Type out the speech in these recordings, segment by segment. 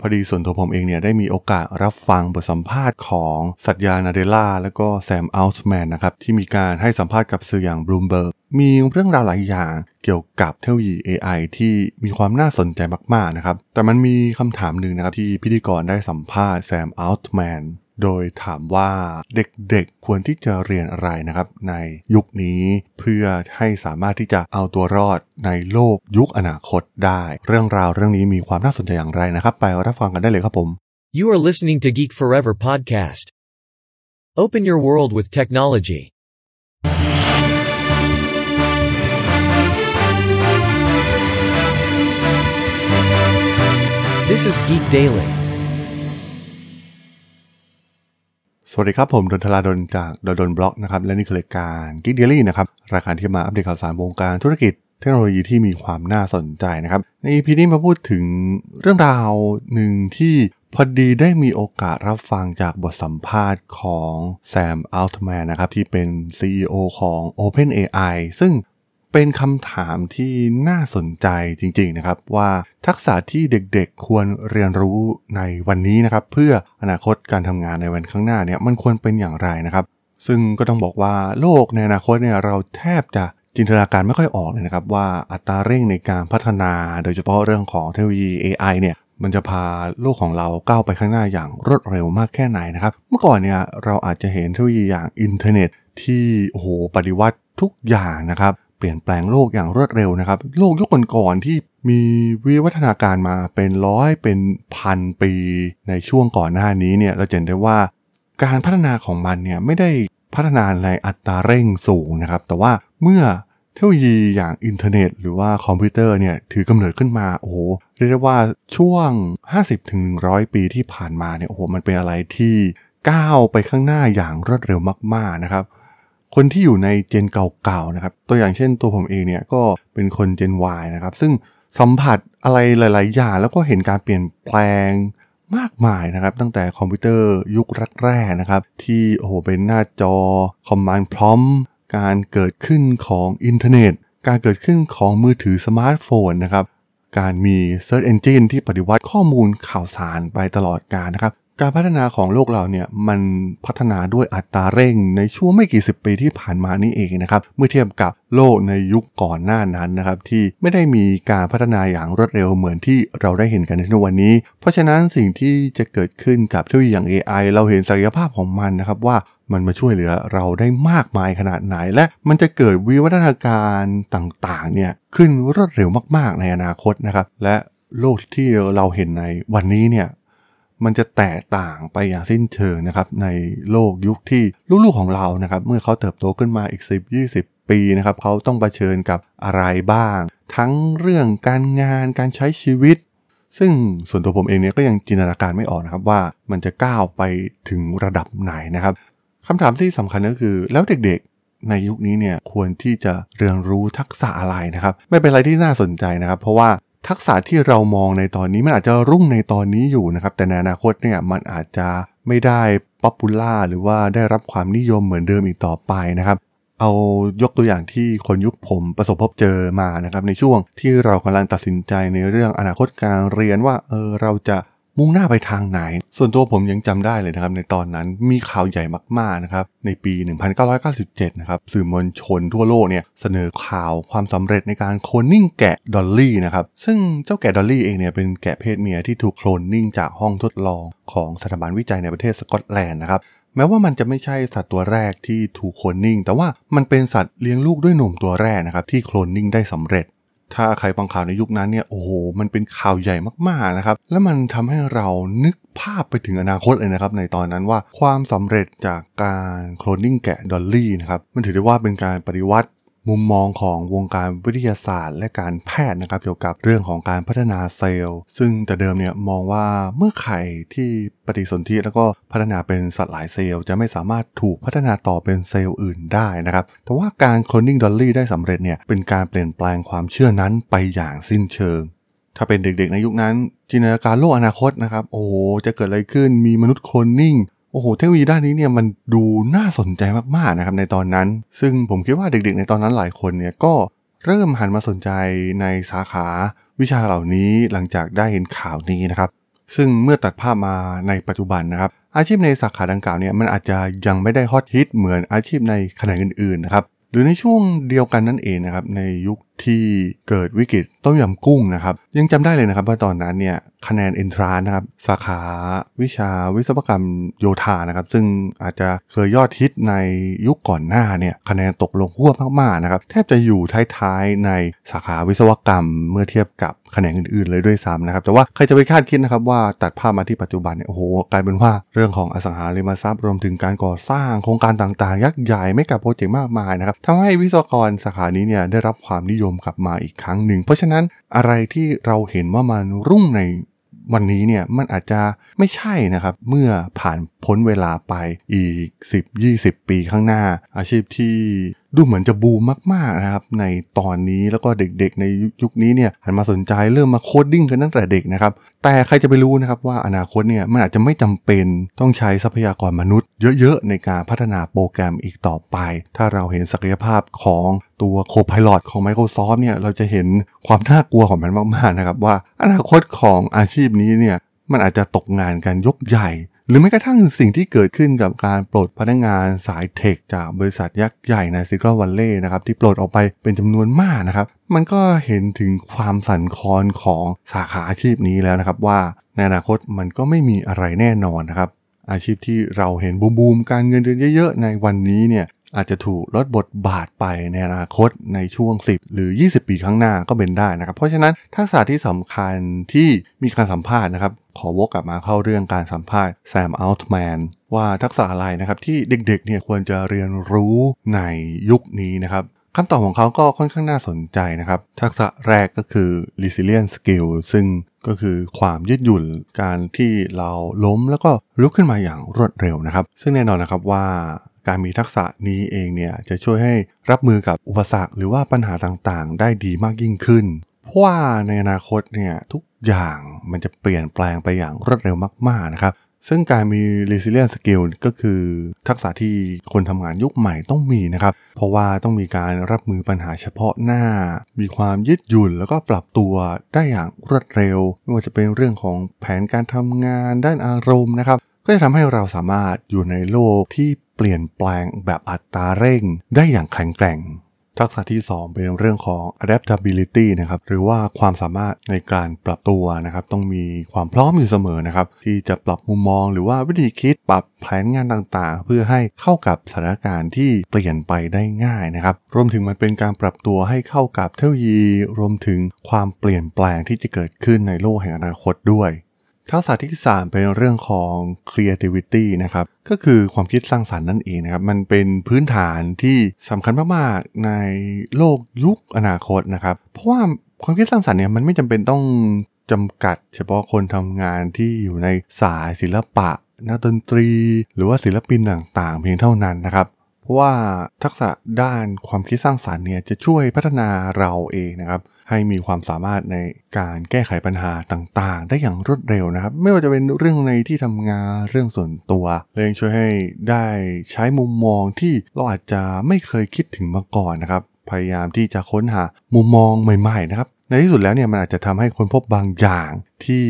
พอดีส่วนตัวผมเองเนี่ยได้มีโอกาสรับฟังบทสัมภาษณ์ของสัตยานาเดล่าและก็แซมอัลต์แมนนะครับ ที่มีการให้สัมภาษณ์กับสื่ออย่างบลูมเบิร์กมีเรื่องราวหลายอย่างเกี่ยวกับเทคโนโลยี AI ที่มีความน่าสนใจมากๆนะครับ แต่มันมีคำถามหนึ่งนะครับที่พิธีกรได้สัมภาษณ์แซมอัลต์แมน โดยถามว่าเด็กๆควรที่จะเรียนอะไรนะครับ ในยุคนี้เพื่อให้สามารถที่จะเอาตัวรอดในโลกยุคอนาคตได้ เรื่องราวเรื่องนี้มีความน่าสนใจอย่างไรนะครับ ไปรับฟังกันได้เลยครับผม You are listening to Geek Forever podcast. Open your world with technology. This is Geek Daily. สวัสดีครับ ผมดนทลาดนจากดนดนบล็อกนะครับและนี่คือรายการ Geek Daily นะครับรายการที่มาอัปเดตข่าวสารวงการธุรกิจเทคโนโลยีที่มีความน่าสนใจนะครับ ใน EP นี้มาพูดถึงเรื่องราวหนึ่งที่พอดีได้มีโอกาสรับฟังจากบทสัมภาษณ์ของแซมอัลต์แมนนะครับที่เป็น CEO ของ OpenAI ซึ่ง เป็นคำถามที่น่าสนใจจริงๆนะครับ ว่าทักษะที่เด็กๆควรเรียนรู้ในวันนี้นะครับ เพื่ออนาคตการทำงานในวันข้างหน้าเนี่ยมันควรเป็นอย่างไรนะครับ ซึ่งก็ต้องบอกว่าโลกในอนาคตเนี่ยเราแทบจะจินตนาการไม่ค่อยออกเลยนะครับ ว่าอัตราเร่งในการพัฒนา โดยเฉพาะเรื่องของเทคโนโลยี AI เนี่ยมันจะพาโลกของเราก้าวไปข้างหน้าอย่างรวดเร็วมากแค่ไหนนะครับ เมื่อก่อนเนี่ยเราอาจจะเห็นเทคโนโลยีอย่างอินเทอร์เน็ตที่โอ้โหปฏิวัติทุกอย่างนะครับ เปลี่ยนแปลงโลกอย่างรวดเร็วนะครับ โลกยุคก่อนๆที่มีวิวัฒนาการมาเป็นร้อยเป็นพันปีในช่วงก่อนหน้านี้เนี่ยเราจะเห็นได้ว่าการพัฒนาของมันเนี่ยไม่ได้พัฒนาในอัตราเร่งสูงนะครับ แต่ว่าเมื่อเทคโนโลยีอย่างอินเทอร์เน็ต หรือว่าคอมพิวเตอร์เนี่ยถือกำเนิดขึ้นมาโอ้โหเรียกได้ว่าช่วง 50-100 ปีที่ผ่านมาเนี่ยโอ้โหมันเป็นอะไรที่ก้าวไปข้างหน้าอย่างรวดเร็วมากๆนะครับ คนที่อยู่ในเจนเก่าๆนะครับ ตัวอย่างเช่นตัวผมเองเนี่ยก็เป็นคนเจน Y นะครับ ซึ่งสัมผัสอะไรหลาย ๆ อย่างแล้วก็เห็นการเปลี่ยนแปลงมากมายนะครับ ตั้งแต่คอมพิวเตอร์ยุคแรกๆนะครับ ที่โอ้โหเป็นหน้าจอ command prompt การเกิดขึ้นของอินเทอร์เน็ต การเกิดขึ้นของมือถือสมาร์ทโฟนนะครับ การมี Search Engine ที่ปฏิวัติข้อมูลข่าวสารไปตลอดกาลนะครับ การพัฒนาของโลกเราเนี่ยมันพัฒนาด้วยอัตราเร่งในช่วงไม่กี่สิบปีที่ผ่านมานี่เองนะครับเมื่อเทียบกับโลกในยุคก่อนหน้านั้นนะครับที่ไม่ได้มีการพัฒนาอย่างรวดเร็วเหมือนที่เราได้เห็นกันในทุกวันนี้ เพราะฉะนั้นสิ่งที่จะเกิดขึ้นกับเทคโนโลยีอย่าง AI เราเห็นศักยภาพของมันนะครับว่ามันมาช่วยเหลือเราได้มากมายขนาดไหน และมันจะเกิดวิวัฒนาการต่างๆเนี่ยขึ้นรวดเร็วมากๆในอนาคตนะครับและโลกที่เราเห็นในวันนี้เนี่ย มันจะแตกต่างไปอย่างสิ้นเชิงนะครับในโลกยุคที่ลูกๆของเรานะครับเมื่อเขาเติบโตขึ้นมาอีก 10-20 ปีนะครับเขาต้องเผชิญกับอะไรบ้าง ทั้งเรื่องการงานการใช้ชีวิต ซึ่งส่วนตัวผมเองเนี่ยก็ยังจินตนาการไม่ออกนะครับว่ามันจะก้าวไปถึงระดับไหนนะครับคำถามที่สำคัญก็คือแล้วเด็กๆในยุคนี้เนี่ยควรที่จะเรียนรู้ทักษะอะไรนะครับ ไม่เป็นอะไรที่น่าสนใจนะครับ เพราะว่า ทักษะที่เรามองในตอนนี้มันอาจจะรุ่งในตอนนี้อยู่นะครับ แต่ในอนาคตเนี่ยมันอาจจะไม่ได้ popular หรือว่าได้รับความนิยมเหมือนเดิมอีกต่อไปนะครับ เอายกตัวอย่างที่คนยุคผมประสบพบเจอมานะครับในช่วงที่เรากำลังตัดสินใจในเรื่องอนาคตการเรียนว่าเออเราจะ มุ่งหน้าไปทางไหน ส่วนตัวผมยังจำได้เลยนะครับในตอนนั้นมีข่าวใหญ่มากๆนะครับในปี 1997 นะครับสื่อมวลชนทั่วโลกเนี่ยเสนอข่าวความสำเร็จในการโคลนนิ่งแกะดอลลี่นะครับซึ่งเจ้าแกะดอลลี่เองเนี่ยเป็นแกะเพศเมียที่ถูกโคลนนิ่งจากห้องทดลองของสถาบันวิจัยในประเทศสกอตแลนด์นะครับแม้ว่ามันจะไม่ใช่สัตว์ตัวแรกที่ถูกโคลนนิ่ง แต่ว่ามันเป็นสัตว์เลี้ยงลูกด้วยนมตัวแรกนะครับที่โคลนนิ่งได้สำเร็จ ถ้าใครฟังข่าวในยุคนั้นเนี่ยโอ้โหมันเป็นข่าวใหญ่มากๆนะครับ แล้วมันทำให้เรานึกภาพไปถึงอนาคตเลยนะครับในตอนนั้นว่าความสำเร็จจากการโคลนนิ่งแกะดอลลี่นะครับมันถือได้ว่าเป็นการปฏิวัติ มุมมองของวงการวิทยาศาสตร์ และการแพทย์นะครับเกี่ยวกับเรื่องของการพัฒนาเซลล์ ซึ่งแต่เดิมเนี่ยมองว่าเมื่อไข่ที่ปฏิสนธิแล้วก็พัฒนาเป็นสัตว์หลายเซลล์ จะไม่สามารถถูกพัฒนาต่อเป็นเซลล์อื่นได้นะครับ แต่ว่าการโคลนนิ่งดอลลี่ได้สำเร็จเนี่ยเป็นการเปลี่ยนแปลงความเชื่อนั้นไปอย่างสิ้นเชิง ถ้าเป็นเด็กๆในยุคนั้น จินตนาการโลกอนาคตนะครับโอ้โหจะเกิดอะไรขึ้นมีมนุษย์โคลนนิ่ง โอ้โหเทคโนโลยีด้านนี้เนี่ยมันดูน่าสนใจมากๆนะครับในตอนนั้น ซึ่งผมคิดว่าเด็กๆ ในตอนนั้นหลายคนเนี่ยก็เริ่มหันมาสนใจในสาขาวิชาเหล่านี้หลังจากได้เห็นข่าวนี้นะครับซึ่งเมื่อตัดภาพมาในปัจจุบันนะครับ อาชีพในสาขาดังกล่าวเนี่ยมันอาจจะยังไม่ได้ฮอตฮิตเหมือนอาชีพในแขนงอื่นๆนะครับหรือในช่วงเดียวกันนั่นเองนะครับในยุค ที่เกิดวิกฤตต้มยำกุ้งนะครับ ยังจำได้เลยนะครับว่าตอนนั้นเนี่ยคะแนนเอนทรานนะครับ สาขาวิชาวิศวกรรมโยธานะครับ ซึ่งอาจจะเคยยอดฮิตในยุคก่อนหน้าเนี่ยคะแนนตกลงหัวมากๆนะครับ แทบจะอยู่ท้ายๆในสาขาวิศวกรรมเมื่อเทียบกับแขนงอื่นๆเลยด้วยซ้ำนะครับ แต่ว่าใครจะไปคาดคิดนะครับว่าตัดภาพมาที่ปัจจุบันเนี่ยโอ้โหกลายเป็นว่าเรื่องของอสังหาริมทรัพย์รวมถึงการก่อสร้างโครงการต่างๆ ยักษ์ใหญ่ไม่กับโปรเจกต์มากมายนะครับทำให้วิศวกรสาขานี้เนี่ยได้รับความนิยมกลับมาอีกครั้งหนึ่ง เพราะฉะนั้นอะไรที่เราเห็นว่ามันรุ่งในวันนี้เนี่ยมันอาจจะไม่ใช่นะครับ เมื่อผ่านพ้นเวลาไปอีก 10-20 ปีข้างหน้า อาชีพที่ ดูเหมือนจะบูมมากๆนะครับในตอนนี้แล้วก็เด็กๆในยุคนี้เนี่ยหันมาสนใจเริ่มมา coding กันตั้งแต่เด็กนะครับแต่ใครจะไปรู้นะครับว่าอนาคตเนี่ยมันอาจจะไม่จำเป็นต้องใช้ทรัพยากรมนุษย์ เยอะๆ ในการพัฒนาโปรแกรมอีกต่อไป ถ้าเราเห็นศักยภาพของตัว Copilot ของ Microsoft เนี่ยเราจะเห็นความน่ากลัวของมันมากๆนะครับว่าอนาคตของอาชีพนี้เนี่ยมันอาจจะตกงานกันยกใหญ่ หรือแม้กระทั่งสิ่งที่เกิดขึ้นกับการปลดพนักงานสายเทคจากบริษัทยักษ์ใหญ่ในซิลิคอนวัลเลย์นะครับที่ปลดออกไปเป็นจำนวนมากนะครับ มันก็เห็นถึงความสั่นคลอนของสาขาอาชีพนี้แล้วนะครับ ว่าในอนาคตมันก็ไม่มีอะไรแน่นอนนะครับ อาชีพที่เราเห็นบูมๆการเงินเดือนเยอะๆ ในวันนี้เนี่ยอาจจะถูกลดบทบาทไปในอนาคตในช่วง 10 หรือ 20 ปีข้างหน้าก็เป็นได้นะครับ เพราะฉะนั้นทักษะที่สำคัญที่มีการสัมภาษณ์นะครับ ขอวกกลับมาเข้าเรื่องการสัมภาษณ์แซมอัลต์แมนว่าทักษะอะไรนะครับที่เด็กๆเนี่ยควรจะเรียนรู้ในยุคนี้นะครับคำตอบของเขาก็ค่อนข้างน่าสนใจนะครับ ทักษะแรกก็คือ resilient skill ซึ่งก็คือความยืดหยุ่นการที่เราล้มแล้วก็ลุกขึ้นมาอย่างรวดเร็วนะครับ ซึ่งแน่นอนนะครับว่าการมีทักษะนี้เองเนี่ยจะช่วยให้รับมือกับอุปสรรค หรือว่าปัญหาต่างๆ ได้ดีมากยิ่งขึ้น เพราะว่าในอนาคตเนี่ยทุก อย่างมันจะเปลี่ยนแปลงไปอย่างรวดเร็วมากๆนะครับ ซึ่งการมี resilient skill ก็คือทักษะที่คนทำงานยุคใหม่ต้องมีนะครับ เพราะว่าต้องมีการรับมือปัญหาเฉพาะหน้า มีความยืดหยุ่นแล้วก็ปรับตัวได้อย่างรวดเร็ว ไม่ว่าจะเป็นเรื่องของแผนการทำงานด้านอารมณ์นะครับ ก็จะทำให้เราสามารถอยู่ในโลกที่เปลี่ยนแปลงแบบอัตราเร่งได้อย่างแข็งแกร่ง ทักษะที่ 2 เป็นเรื่องของ adaptability นะครับหรือว่าความสามารถในการปรับตัวนะครับต้องมีความพร้อมอยู่เสมอนะครับที่จะปรับมุมมอง หรือว่าวิธีคิดปรับแผนงานต่างๆ เพื่อให้เข้ากับสถานการณ์ที่เปลี่ยนไปได้ง่ายนะครับรวมถึงมันเป็นการปรับตัวให้เข้ากับเทคโนโลยี รวมถึงความเปลี่ยนแปลงที่จะเกิดขึ้นในโลกแห่งอนาคตด้วย ทักษะที่3เป็นเรื่องของ creativity นะครับ ก็คือความคิดสร้างสารรค์นั่นเองนะครับ มันเป็นพื้นฐานที่สำคัญมากๆในโลกยุคอนาคตนะครับ เพราะว่าความคิดสร้างสารรค์เนี่ยมันไม่จำเป็นต้องจำกัด เฉพาะคนทำงานที่อยู่ในสายศิลปะนักดนตรี หรือว่าศิลปินต่างๆ เพียงเท่านั้นนะครับ ว่าทักษะด้านความคิดสร้างสารรค์เนี่ยจะช่วยพัฒนาเราเองนะครับให้มีความสามารถในการแก้ไขปัญหาต่างๆ ได้อย่างรวดเร็วนะครับ ไม่ว่าจะเป็นเรื่องในที่ทำงานเรื่องส่วนตัวเลยช่วยให้ได้ใช้มุมมองที่เราอาจจะไม่เคยคิดถึงมาก่อนนะครับ พยายามที่จะค้นหามุมมองใหม่ ๆ นะครับ ในที่สุดแล้วเนี่ยมันอาจจะทำให้คนพบบางอย่างที่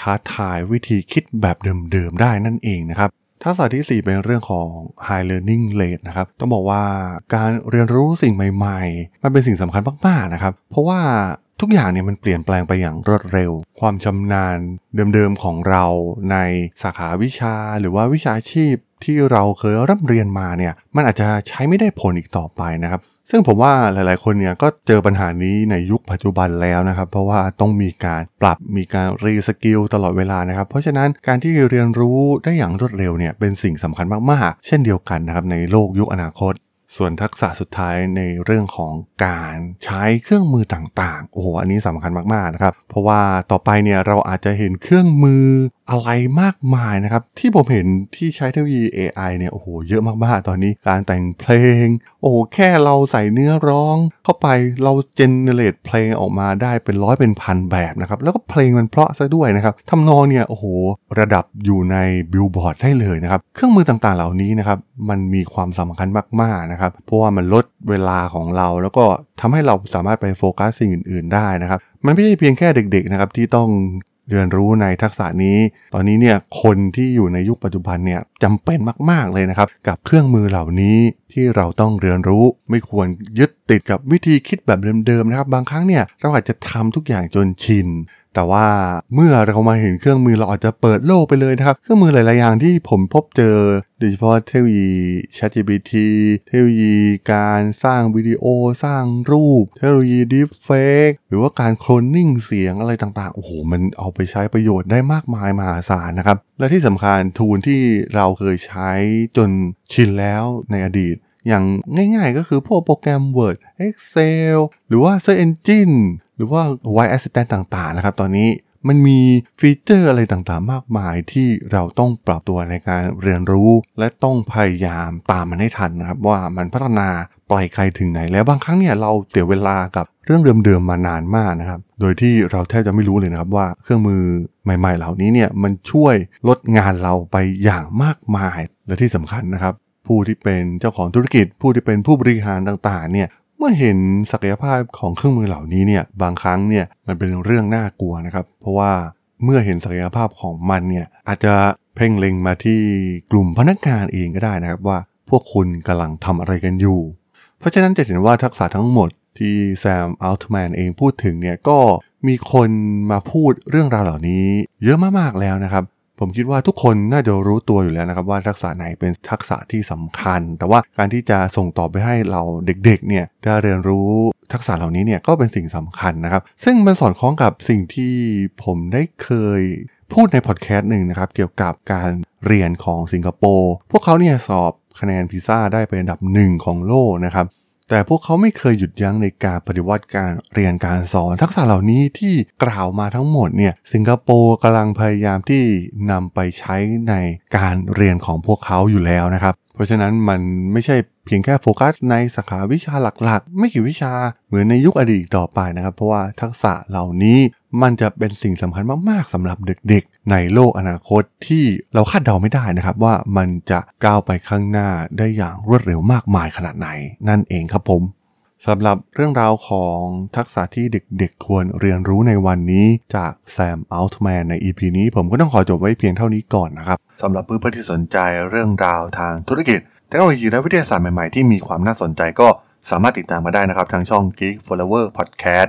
ท้าทายวิธีคิดแบบเดิมๆได้นั่นเองนะครับ ทักษะที่ 4 เป็นเรื่องของ high learning rate นะครับ ต้องบอกว่าการเรียนรู้สิ่งใหม่ ๆ มันเป็นสิ่งสำคัญมาก ๆ นะครับ เพราะว่าทุกอย่างเนี่ยมันเปลี่ยนแปลงไปอย่างรวดเร็ว ความชำนาญเดิม ๆ ของเราในสาขาวิชาหรือว่าวิชาชีพที่เราเคยร่ำเรียนมาเนี่ย มันอาจจะใช้ไม่ได้ผลอีกต่อไปนะครับ ซึ่งผมว่าหลายๆ คนเนี่ยก็เจอปัญหานี้ในยุคปัจจุบันแล้วนะครับ เพราะว่าต้องมีการปรับมีการรีสกิลตลอดเวลานะครับ เพราะฉะนั้นการที่เรียนรู้ได้อย่างรวดเร็วเนี่ยเป็นสิ่งสำคัญมากๆ เช่นเดียวกันนะครับในโลกยุคอนาคตส่วนทักษะสุดท้ายในเรื่องของการใช้เครื่องมือต่างๆ โอ้โห อันนี้สำคัญมากๆนะครับ เพราะว่าต่อไปเนี่ยเราอาจจะเห็นเครื่องมือ อะไรมากมายนะครับ ที่ผมเห็นที่ใช้เทคโนโลยี AI เนี่ยโอ้โหเยอะมากๆตอนนี้การแต่งเพลง โอ้โหแค่เราใส่เนื้อร้อง เข้าไปเราเจเนเรตเพลงออกมาได้เป็นร้อยเป็นพันแบบนะครับ แล้วก็เพลงมันเพราะซะด้วยนะครับทำนองเนี่ยโอ้โหระดับอยู่ในบิลบอร์ดได้เลยนะครับ เครื่องมือต่างๆเหล่านี้นะครับมันมีความสำคัญมากๆนะครับ เพราะว่ามันลดเวลาของเรา แล้วก็ทำให้เราสามารถไปโฟกัสสิ่งอื่น ๆ ได้นะครับมันไม่ใช่เพียงแค่เด็กๆนะครับที่ต้อง เรียนรู้ในทักษะนี้ ตอนนี้เนี่ยคนที่อยู่ในยุคปัจจุบันเนี่ยจำเป็นมาก ๆ เลยนะครับ กับเครื่องมือเหล่านี้ที่เราต้องเรียนรู้ ไม่ควรยึดติดกับวิธีคิดแบบเดิม ๆ นะครับ บางครั้งเนี่ยเราอาจจะทำทุกอย่างจนชิน แต่ว่าเมื่อเรามาเห็นเครื่องมือเราอาจจะเปิดโลกไปเลยนะครับ เครื่องมือหลาย ๆ อย่างที่ผมพบเจอโดยเฉพาะเทคโนโลยี ChatGPT เทคโนโลยีการสร้างวิดีโอสร้างรูป เทคโนโลยี Deepfake หรือว่าการโคลนนิ่งเสียงอะไรต่าง ๆ โอ้โห มันเอาไปใช้ประโยชน์ได้มากมายมหาศาลนะครับ และที่สำคัญทูลที่เราเคยใช้จนชินแล้วในอดีต อย่างง่ายๆก็คือพวกโปรแกรม Word Excel หรือว่า Search Engine หรือว่า Voice Assistant ต่างๆนะครับ ตอนนี้ มันมีฟีเจอร์อะไรต่างๆ มากมายที่เราต้องปรับตัวในการเรียนรู้ และต้องพยายามตามมันให้ทันนะครับว่ามันพัฒนาไปไกลถึงไหนแล้วบางครั้งเนี่ยเราเสียเวลากับเรื่องเดิมๆมานานมากนะครับ โดยที่เราแทบจะไม่รู้เลยนะครับว่าเครื่องมือใหม่ ๆ เหล่านี้เนี่ยมันช่วยลดงานเราไปอย่างมากมายและที่สำคัญนะครับผู้ที่เป็นเจ้าของธุรกิจผู้ที่เป็นผู้บริหารต่างๆเนี่ย เมื่อเห็นศักยภาพของเครื่องมือเหล่านี้เนี่ยบางครั้งเนี่ยมันเป็นเรื่องน่ากลัวนะครับ เพราะว่าเมื่อเห็นศักยภาพของมันเนี่ยอาจจะเพ่งเล็งมาที่กลุ่มพนักงานเองก็ได้นะครับว่าพวกคุณกำลังทำอะไรกันอยู่ เพราะฉะนั้นจะเห็นว่าทักษะทั้งหมดที่แซมอัลต์แมนเองพูดถึงเนี่ยก็มีคนมาพูดเรื่องราวเหล่านี้เยอะมากๆแล้วนะครับ ผมคิดว่าทุกคนน่าจะรู้ตัวอยู่แล้วนะครับว่าทักษะไหนเป็นทักษะที่สำคัญ แต่ว่าการที่จะส่งต่อไปให้เราเด็กๆเนี่ยได้เรียนรู้ทักษะเหล่านี้เนี่ยก็เป็นสิ่งสำคัญนะครับ ซึ่งมันสอดคล้องกับสิ่งที่ผมได้เคยพูดในพอดแคสต์หนึ่งนะครับเกี่ยวกับการเรียนของสิงคโปร์พวกเขาเนี่ยสอบคะแนนพิซ่าได้เป็นอันดับหนึ่งของโลกนะครับ แต่พวกเขาไม่เคยหยุดยั้งในการปฏิวัติการเรียนการสอน ทักษะเหล่านี้ที่กล่าวมาทั้งหมดเนี่ยสิงคโปร์กำลังพยายามที่นำไปใช้ในการเรียนของพวกเขาอยู่แล้วนะครับ เพราะฉะนั้นมันไม่ใช่เพียงแค่โฟกัสในสาขาวิชาหลักๆ ไม่กี่วิชาเหมือนในยุคอดีตต่อไปนะครับ เพราะว่าทักษะเหล่านี้ มันจะเป็นสิ่งสำคัญมากๆสำหรับเด็กๆ ในโลกอนาคตที่เราคาดเดาไม่ได้นะครับว่ามันจะก้าวไปข้างหน้าได้อย่างรวดเร็วมากมายขนาดไหน นั่นเองครับผมสำหรับเรื่องราวของทักษะที่เด็กๆ ควรเรียนรู้ในวันนี้จากแซมอัลต์แมนใน EP นี้ผมก็ต้องขอจบไว้เพียงเท่านี้ก่อนนะครับสำหรับเพื่อนๆที่สนใจเรื่องราวทางธุรกิจเทคโนโลยีและวิทยาศาสตร์ใหม่ๆ ที่มีความน่าสนใจก็สามารถติดตามมาได้นะครับทางช่อง Geek Forever Podcast